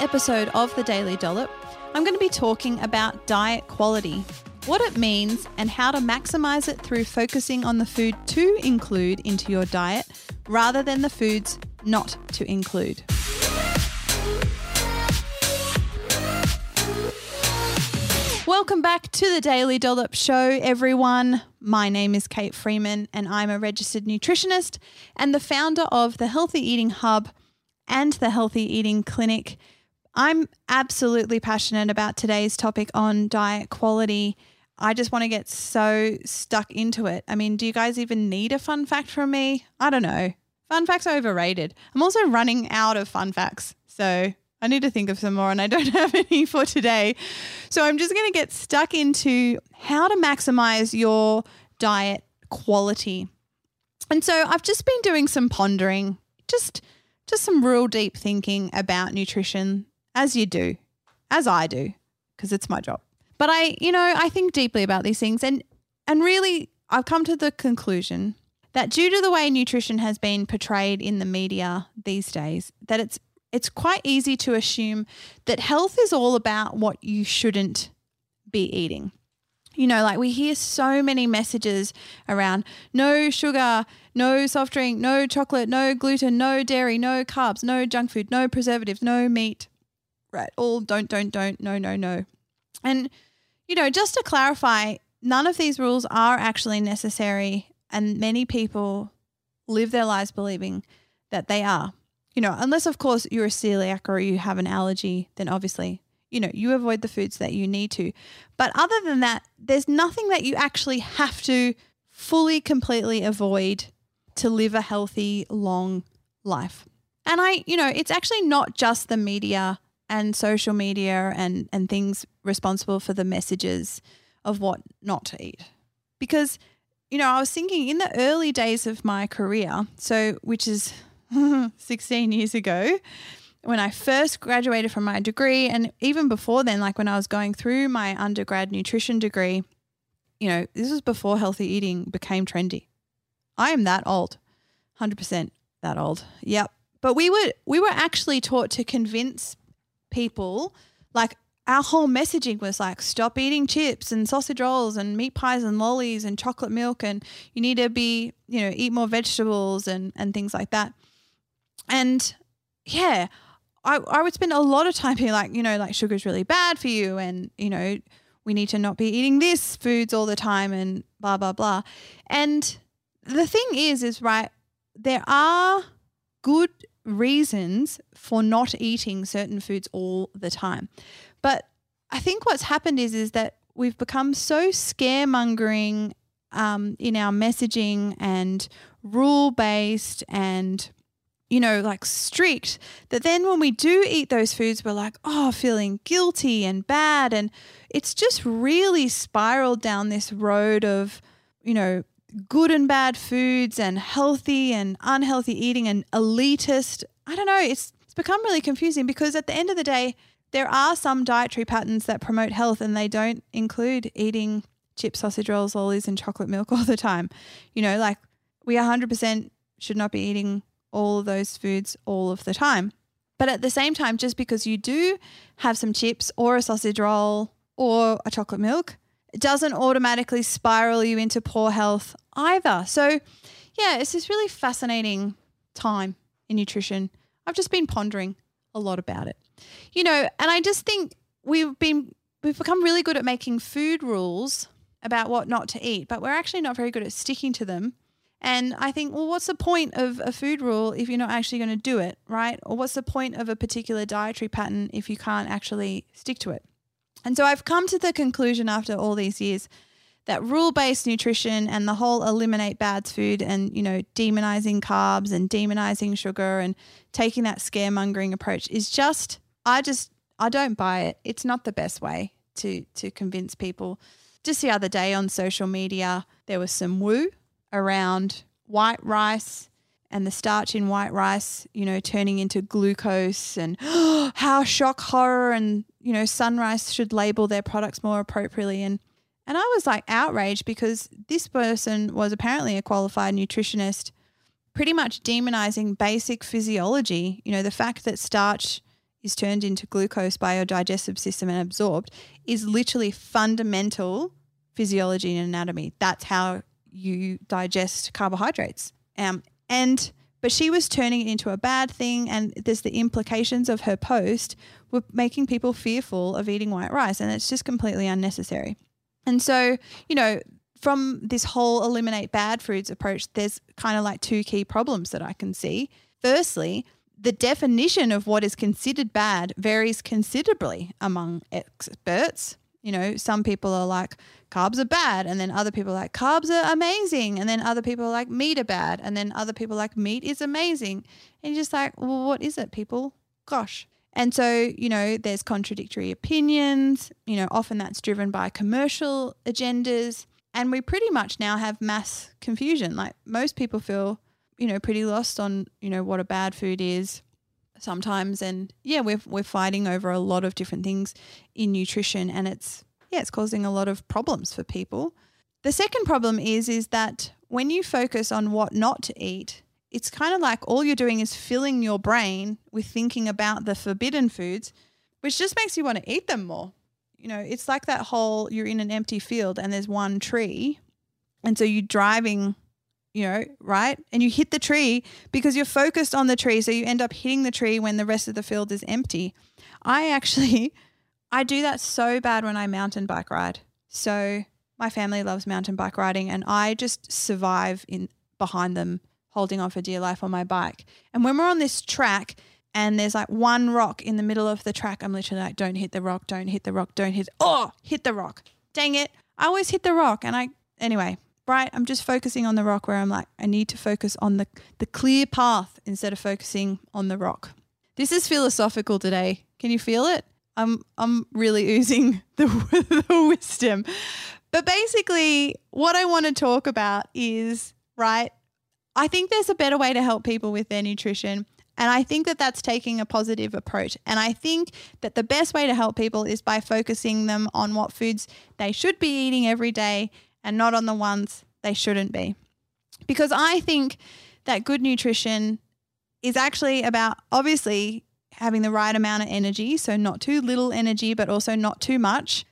Episode of the Daily Dollop, I'm going to be talking about diet quality, what it means, and how to maximize it through focusing on the food to include into your diet rather than the foods not to include. Welcome back to the Daily Dollop Show, everyone. My name is Kate Freeman, and I'm a registered nutritionist and the founder of the Healthy Eating Hub and the Healthy Eating Clinic. I'm absolutely passionate about today's topic on diet quality. I just want to get so stuck into it. I mean, do you guys even need a fun fact from me? I don't know. Fun facts are overrated. I'm also running out of fun facts. So I need to think of some more, and I don't have any for today. So I'm just going to get stuck into how to maximize your diet quality. And so I've just been doing some pondering, just just some real deep thinking about nutrition as you do, as I do, because it's my job. But I, you know, I think deeply about these things and and really I've come to the conclusion that due to the way nutrition has been portrayed in the media these days, that it's it's quite easy to assume that health is all about what you shouldn't be eating. You know, like we hear so many messages around no sugar, no soft drink, no chocolate, no gluten, no dairy, no carbs, no junk food, no preservatives, no meat. Right. All don't, don't, don't, no, no, no. And, you know, just to clarify, none of these rules are actually necessary. And many people live their lives believing that they are. You know, unless, of course, you're a celiac or you have an allergy, then obviously you know, you avoid the foods that you need to. But other than that, there's nothing that you actually have to fully, completely avoid to live a healthy, long life. And I, you know, it's actually not just the media and social media and, and things responsible for the messages of what not to eat. Because, you know, I was thinking in the early days of my career, so which is 16 years ago, when I first graduated from my degree, and even before then, like when I was going through my undergrad nutrition degree, you know, this was before healthy eating became trendy. I am that old, 100% that old. Yep. But we were we were actually taught to convince people like our whole messaging was like stop eating chips and sausage rolls and meat pies and lollies and chocolate milk and you need to be, you know, eat more vegetables and and things like that. And yeah, I, I would spend a lot of time being like, you know, like sugar's really bad for you and, you know, we need to not be eating this foods all the time and blah, blah, blah. And the thing is, is right, there are good reasons for not eating certain foods all the time. But I think what's happened is, is that we've become so scaremongering um, in our messaging and rule based and you know, like strict, that then when we do eat those foods, we're like, oh, feeling guilty and bad. And it's just really spiraled down this road of, you know, good and bad foods and healthy and unhealthy eating and elitist. I don't know. It's, it's become really confusing because at the end of the day, there are some dietary patterns that promote health and they don't include eating chips, sausage rolls, lollies, and chocolate milk all the time. You know, like we 100% should not be eating all of those foods all of the time. But at the same time, just because you do have some chips or a sausage roll or a chocolate milk, it doesn't automatically spiral you into poor health either. So, yeah, it's this really fascinating time in nutrition. I've just been pondering a lot about it. You know, and I just think we've been we've become really good at making food rules about what not to eat, but we're actually not very good at sticking to them and I think, well, what's the point of a food rule if you're not actually going to do it, right? Or what's the point of a particular dietary pattern if you can't actually stick to it? And so I've come to the conclusion after all these years that rule based nutrition and the whole eliminate bad food and, you know, demonizing carbs and demonizing sugar and taking that scaremongering approach is just, I just, I don't buy it. It's not the best way to, to convince people. Just the other day on social media, there was some woo around white rice and the starch in white rice, you know, turning into glucose and how shock horror and, you know, SunRice should label their products more appropriately. And and I was like outraged because this person was apparently a qualified nutritionist, pretty much demonizing basic physiology. You know, the fact that starch is turned into glucose by your digestive system and absorbed is literally fundamental physiology and anatomy. That's how you digest carbohydrates. Um, and but she was turning it into a bad thing, and there's the implications of her post were making people fearful of eating white rice, and it's just completely unnecessary. And so, you know, from this whole eliminate bad foods approach, there's kind of like two key problems that I can see. Firstly, the definition of what is considered bad varies considerably among experts. You know, some people are like, carbs are bad. And then other people are like, carbs are amazing. And then other people are like, meat are bad. And then other people are like, meat is amazing. And you're just like, well, what is it, people? Gosh. And so, you know, there's contradictory opinions. You know, often that's driven by commercial agendas. And we pretty much now have mass confusion. Like most people feel, you know, pretty lost on, you know, what a bad food is sometimes. And yeah, we're, we're fighting over a lot of different things in nutrition and it's, yeah, it's causing a lot of problems for people. The second problem is, is that when you focus on what not to eat, it's kind of like all you're doing is filling your brain with thinking about the forbidden foods, which just makes you want to eat them more you know, it's like that whole you're in an empty field and there's one tree. And so you're driving, you know, right? And you hit the tree because you're focused on the tree. So you end up hitting the tree when the rest of the field is empty. I actually, I do that so bad when I mountain bike ride. So my family loves mountain bike riding and I just survive in behind them holding on for dear life on my bike. And when we're on this track, and there's like one rock in the middle of the track. I'm literally like, don't hit the rock, don't hit the rock, don't hit. Oh, hit the rock. Dang it. I always hit the rock. And I, anyway, right, I'm just focusing on the rock where I'm like, I need to focus on the, the clear path instead of focusing on the rock. This is philosophical today. Can you feel it? I'm, I'm really oozing the, the wisdom. But basically, what I want to talk about is, right, I think there's a better way to help people with their nutrition. And I think that that's taking a positive approach. And I think that the best way to help people is by focusing them on what foods they should be eating every day and not on the ones they shouldn't be. Because I think that good nutrition is actually about obviously having the right amount of energy. So, not too little energy, but also not too much.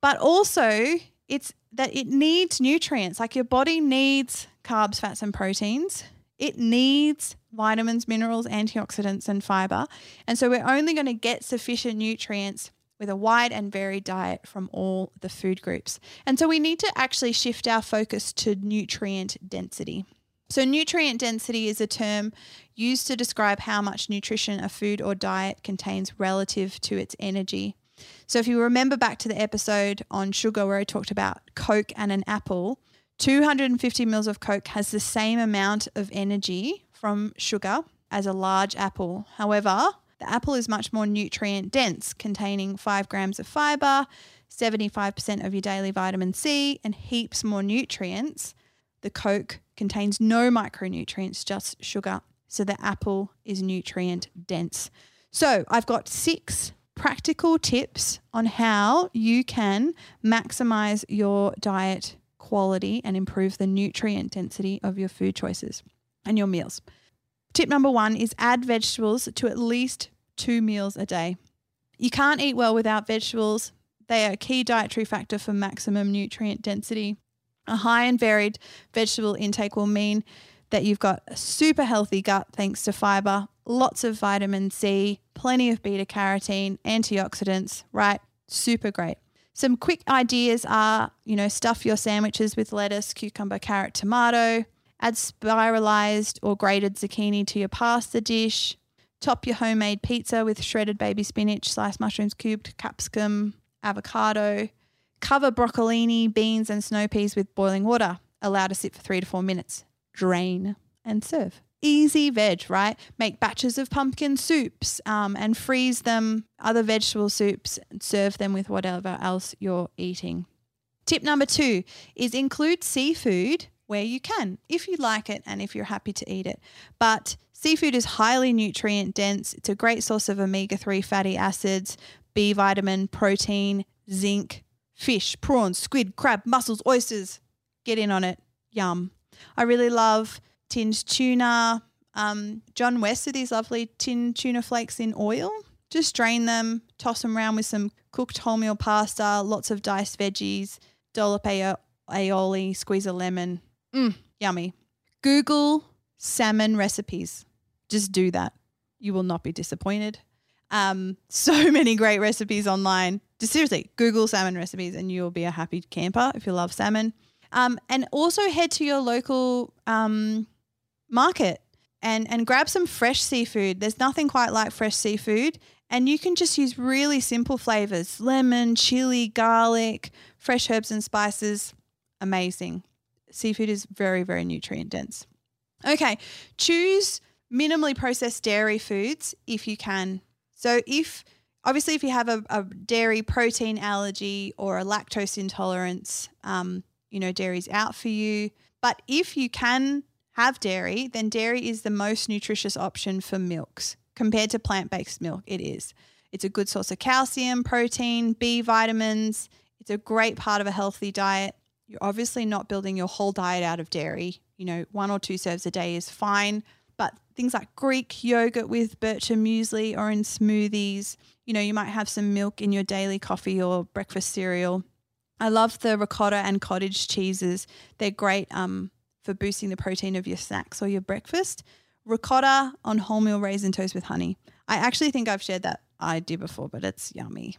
But also, it's that it needs nutrients. Like your body needs carbs, fats, and proteins. It needs vitamins, minerals, antioxidants, and fiber. And so we're only going to get sufficient nutrients with a wide and varied diet from all the food groups. And so we need to actually shift our focus to nutrient density. So, nutrient density is a term used to describe how much nutrition a food or diet contains relative to its energy. So, if you remember back to the episode on sugar where I talked about Coke and an apple, 250 mils of Coke has the same amount of energy from sugar as a large apple. However, the apple is much more nutrient dense, containing 5 grams of fiber, 75% of your daily vitamin C, and heaps more nutrients. The Coke contains no micronutrients, just sugar. So the apple is nutrient dense. So I've got six practical tips on how you can maximize your diet quality and improve the nutrient density of your food choices and your meals. Tip number one is add vegetables to at least two meals a day. You can't eat well without vegetables. They are a key dietary factor for maximum nutrient density. A high and varied vegetable intake will mean that you've got a super healthy gut thanks to fiber, lots of vitamin C, plenty of beta carotene, antioxidants, right? Super great. Some quick ideas are, you know, stuff your sandwiches with lettuce, cucumber, carrot, tomato, Add spiralized or grated zucchini to your pasta dish. Top your homemade pizza with shredded baby spinach, sliced mushrooms, cubed capsicum, avocado. Cover broccolini, beans, and snow peas with boiling water. Allow to sit for three to four minutes. Drain and serve. Easy veg, right? Make batches of pumpkin soups um, and freeze them, other vegetable soups, and serve them with whatever else you're eating. Tip number two is include seafood where you can, if you like it and if you're happy to eat it. But seafood is highly nutrient dense. It's a great source of omega 3 fatty acids, B vitamin, protein, zinc, fish, prawns, squid, crab, mussels, oysters. Get in on it. Yum. I really love tinned tuna. Um, John West with these lovely tin tuna flakes in oil. Just drain them, toss them around with some cooked wholemeal pasta, lots of diced veggies, dollop aioli, squeeze a lemon. Mm, yummy. Google salmon recipes. Just do that. You will not be disappointed. Um, so many great recipes online. Just seriously, Google salmon recipes and you'll be a happy camper if you love salmon. Um, and also head to your local um, market and, and grab some fresh seafood. There's nothing quite like fresh seafood. And you can just use really simple flavors lemon, chili, garlic, fresh herbs and spices. Amazing. Seafood is very, very nutrient dense. Okay, choose minimally processed dairy foods if you can. So, if obviously, if you have a, a dairy protein allergy or a lactose intolerance, um, you know, dairy's out for you. But if you can have dairy, then dairy is the most nutritious option for milks compared to plant based milk. It is. It's a good source of calcium, protein, B vitamins. It's a great part of a healthy diet. You're obviously not building your whole diet out of dairy. You know, one or two serves a day is fine. Things like Greek yogurt with bircher muesli or in smoothies, you know, you might have some milk in your daily coffee or breakfast cereal. I love the ricotta and cottage cheeses. They're great um, for boosting the protein of your snacks or your breakfast. Ricotta on wholemeal raisin toast with honey. I actually think I've shared that idea before, but it's yummy.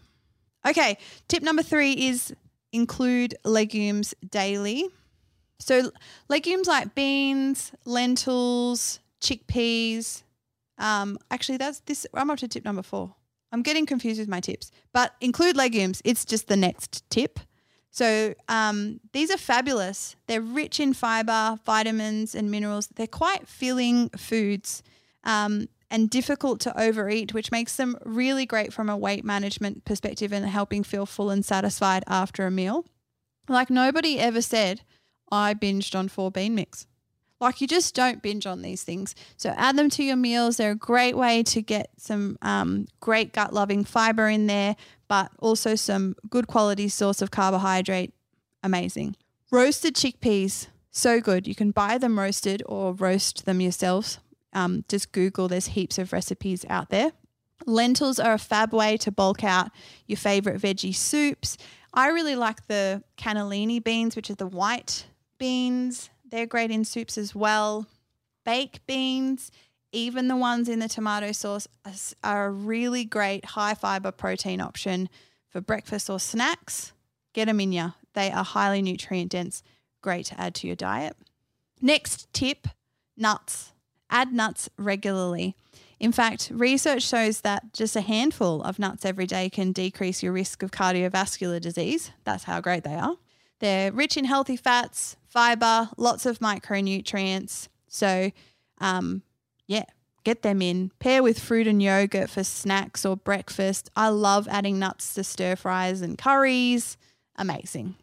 Okay, tip number three is include legumes daily. So, legumes like beans, lentils, chickpeas. Um, actually, that's this. I'm up to tip number four. I'm getting confused with my tips, but include legumes. It's just the next tip. So um, these are fabulous. They're rich in fiber, vitamins, and minerals. They're quite filling foods um, and difficult to overeat, which makes them really great from a weight management perspective and helping feel full and satisfied after a meal. Like nobody ever said, I binged on four bean mix. Like you just don't binge on these things. So add them to your meals. They're a great way to get some um, great gut loving fiber in there, but also some good quality source of carbohydrate. Amazing. Roasted chickpeas, so good. You can buy them roasted or roast them yourselves. Um, just Google, there's heaps of recipes out there. Lentils are a fab way to bulk out your favorite veggie soups. I really like the cannellini beans, which are the white beans. They're great in soups as well. Baked beans, even the ones in the tomato sauce, are a really great high fiber protein option for breakfast or snacks. Get them in ya. They are highly nutrient dense, great to add to your diet. Next tip nuts. Add nuts regularly. In fact, research shows that just a handful of nuts every day can decrease your risk of cardiovascular disease. That's how great they are. They're rich in healthy fats, fiber, lots of micronutrients. So, um, yeah, get them in. Pair with fruit and yogurt for snacks or breakfast. I love adding nuts to stir fries and curries. Amazing.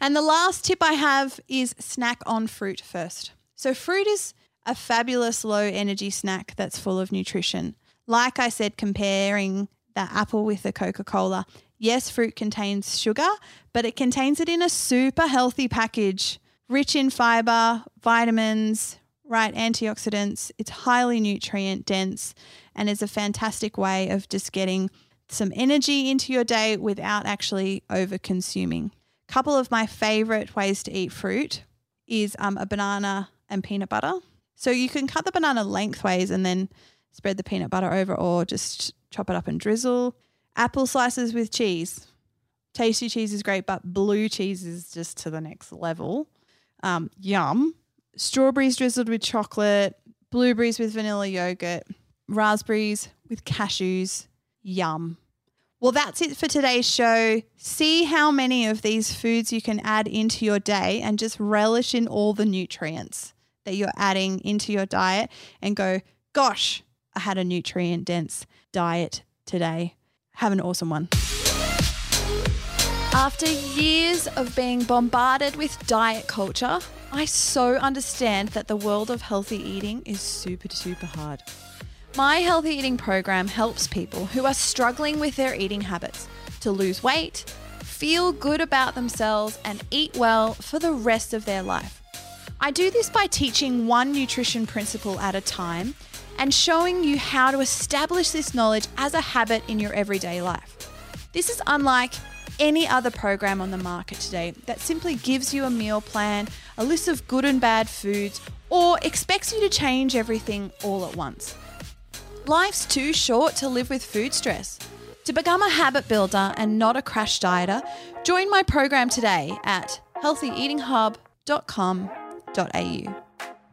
And the last tip I have is snack on fruit first. So, fruit is a fabulous low energy snack that's full of nutrition. Like I said, comparing the apple with the Coca Cola. Yes, fruit contains sugar, but it contains it in a super healthy package rich in fiber, vitamins, right, antioxidants. It's highly nutrient dense and is a fantastic way of just getting some energy into your day without actually over consuming. Couple of my favorite ways to eat fruit is um, a banana and peanut butter. So you can cut the banana lengthways and then spread the peanut butter over or just chop it up and drizzle. Apple slices with cheese. Tasty cheese is great, but blue cheese is just to the next level. Um, yum. Strawberries drizzled with chocolate, blueberries with vanilla yogurt, raspberries with cashews. Yum. Well, that's it for today's show. See how many of these foods you can add into your day and just relish in all the nutrients that you're adding into your diet and go, gosh, I had a nutrient dense diet today. Have an awesome one. After years of being bombarded with diet culture, I so understand that the world of healthy eating is super, super hard. My healthy eating program helps people who are struggling with their eating habits to lose weight, feel good about themselves, and eat well for the rest of their life. I do this by teaching one nutrition principle at a time and showing you how to establish this knowledge as a habit in your everyday life. This is unlike any other program on the market today that simply gives you a meal plan, a list of good and bad foods, or expects you to change everything all at once. Life's too short to live with food stress. To become a habit builder and not a crash dieter, join my program today at healthyeatinghub.com.au.